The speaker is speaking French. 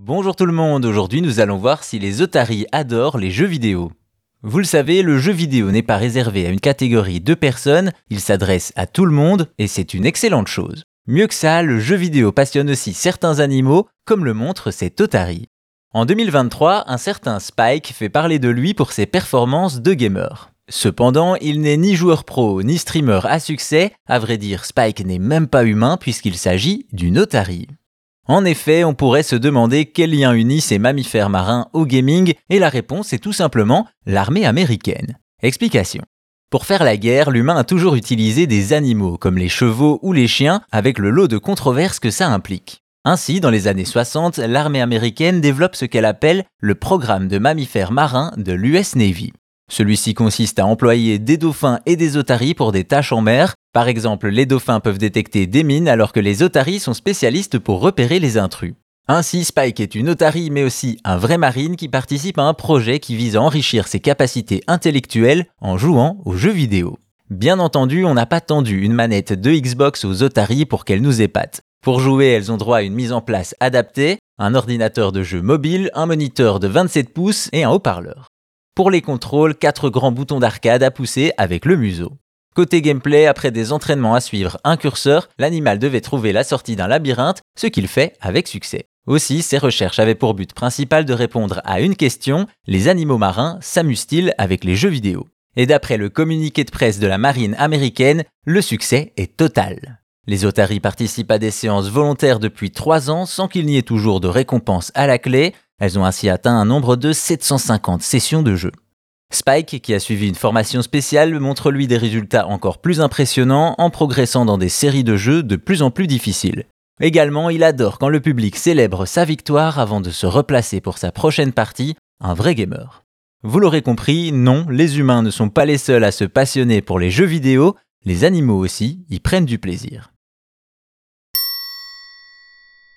Bonjour tout le monde, aujourd'hui nous allons voir si les otaries adorent les jeux vidéo. Vous le savez, le jeu vidéo n'est pas réservé à une catégorie de personnes, il s'adresse à tout le monde et c'est une excellente chose. Mieux que ça, le jeu vidéo passionne aussi certains animaux, comme le montre cet otari. En 2023, un certain Spike fait parler de lui pour ses performances de gamer. Cependant, il n'est ni joueur pro ni streamer à succès, à vrai dire Spike n'est même pas humain puisqu'il s'agit d'une otarie. En effet, on pourrait se demander quel lien unit ces mammifères marins au gaming, et la réponse est tout simplement l'armée américaine. Explication. Pour faire la guerre, l'humain a toujours utilisé des animaux, comme les chevaux ou les chiens, avec le lot de controverses que ça implique. Ainsi, dans les années 60, l'armée américaine développe ce qu'elle appelle le programme de mammifères marins de l'US Navy. Celui-ci consiste à employer des dauphins et des otaries pour des tâches en mer. Par exemple, les dauphins peuvent détecter des mines alors que les otaries sont spécialistes pour repérer les intrus. Ainsi, Spike est une otarie mais aussi un vrai marine qui participe à un projet qui vise à enrichir ses capacités intellectuelles en jouant aux jeux vidéo. Bien entendu, on n'a pas tendu une manette de Xbox aux otaries pour qu'elles nous épatent. Pour jouer, elles ont droit à une mise en place adaptée, un ordinateur de jeu mobile, un moniteur de 27 pouces et un haut-parleur. Pour les contrôles, quatre grands boutons d'arcade à pousser avec le museau. Côté gameplay, après des entraînements à suivre un curseur, l'animal devait trouver la sortie d'un labyrinthe, ce qu'il fait avec succès. Aussi, ses recherches avaient pour but principal de répondre à une question, les animaux marins s'amusent-ils avec les jeux vidéo? Et d'après le communiqué de presse de la marine américaine, le succès est total. Les otaries participent à des séances volontaires depuis trois ans sans qu'il n'y ait toujours de récompense à la clé, elles ont ainsi atteint un nombre de 750 sessions de jeu. Spike, qui a suivi une formation spéciale, montre lui des résultats encore plus impressionnants en progressant dans des séries de jeux de plus en plus difficiles. Également, il adore quand le public célèbre sa victoire avant de se replacer pour sa prochaine partie, un vrai gamer. Vous l'aurez compris, non, les humains ne sont pas les seuls à se passionner pour les jeux vidéo, les animaux aussi y prennent du plaisir.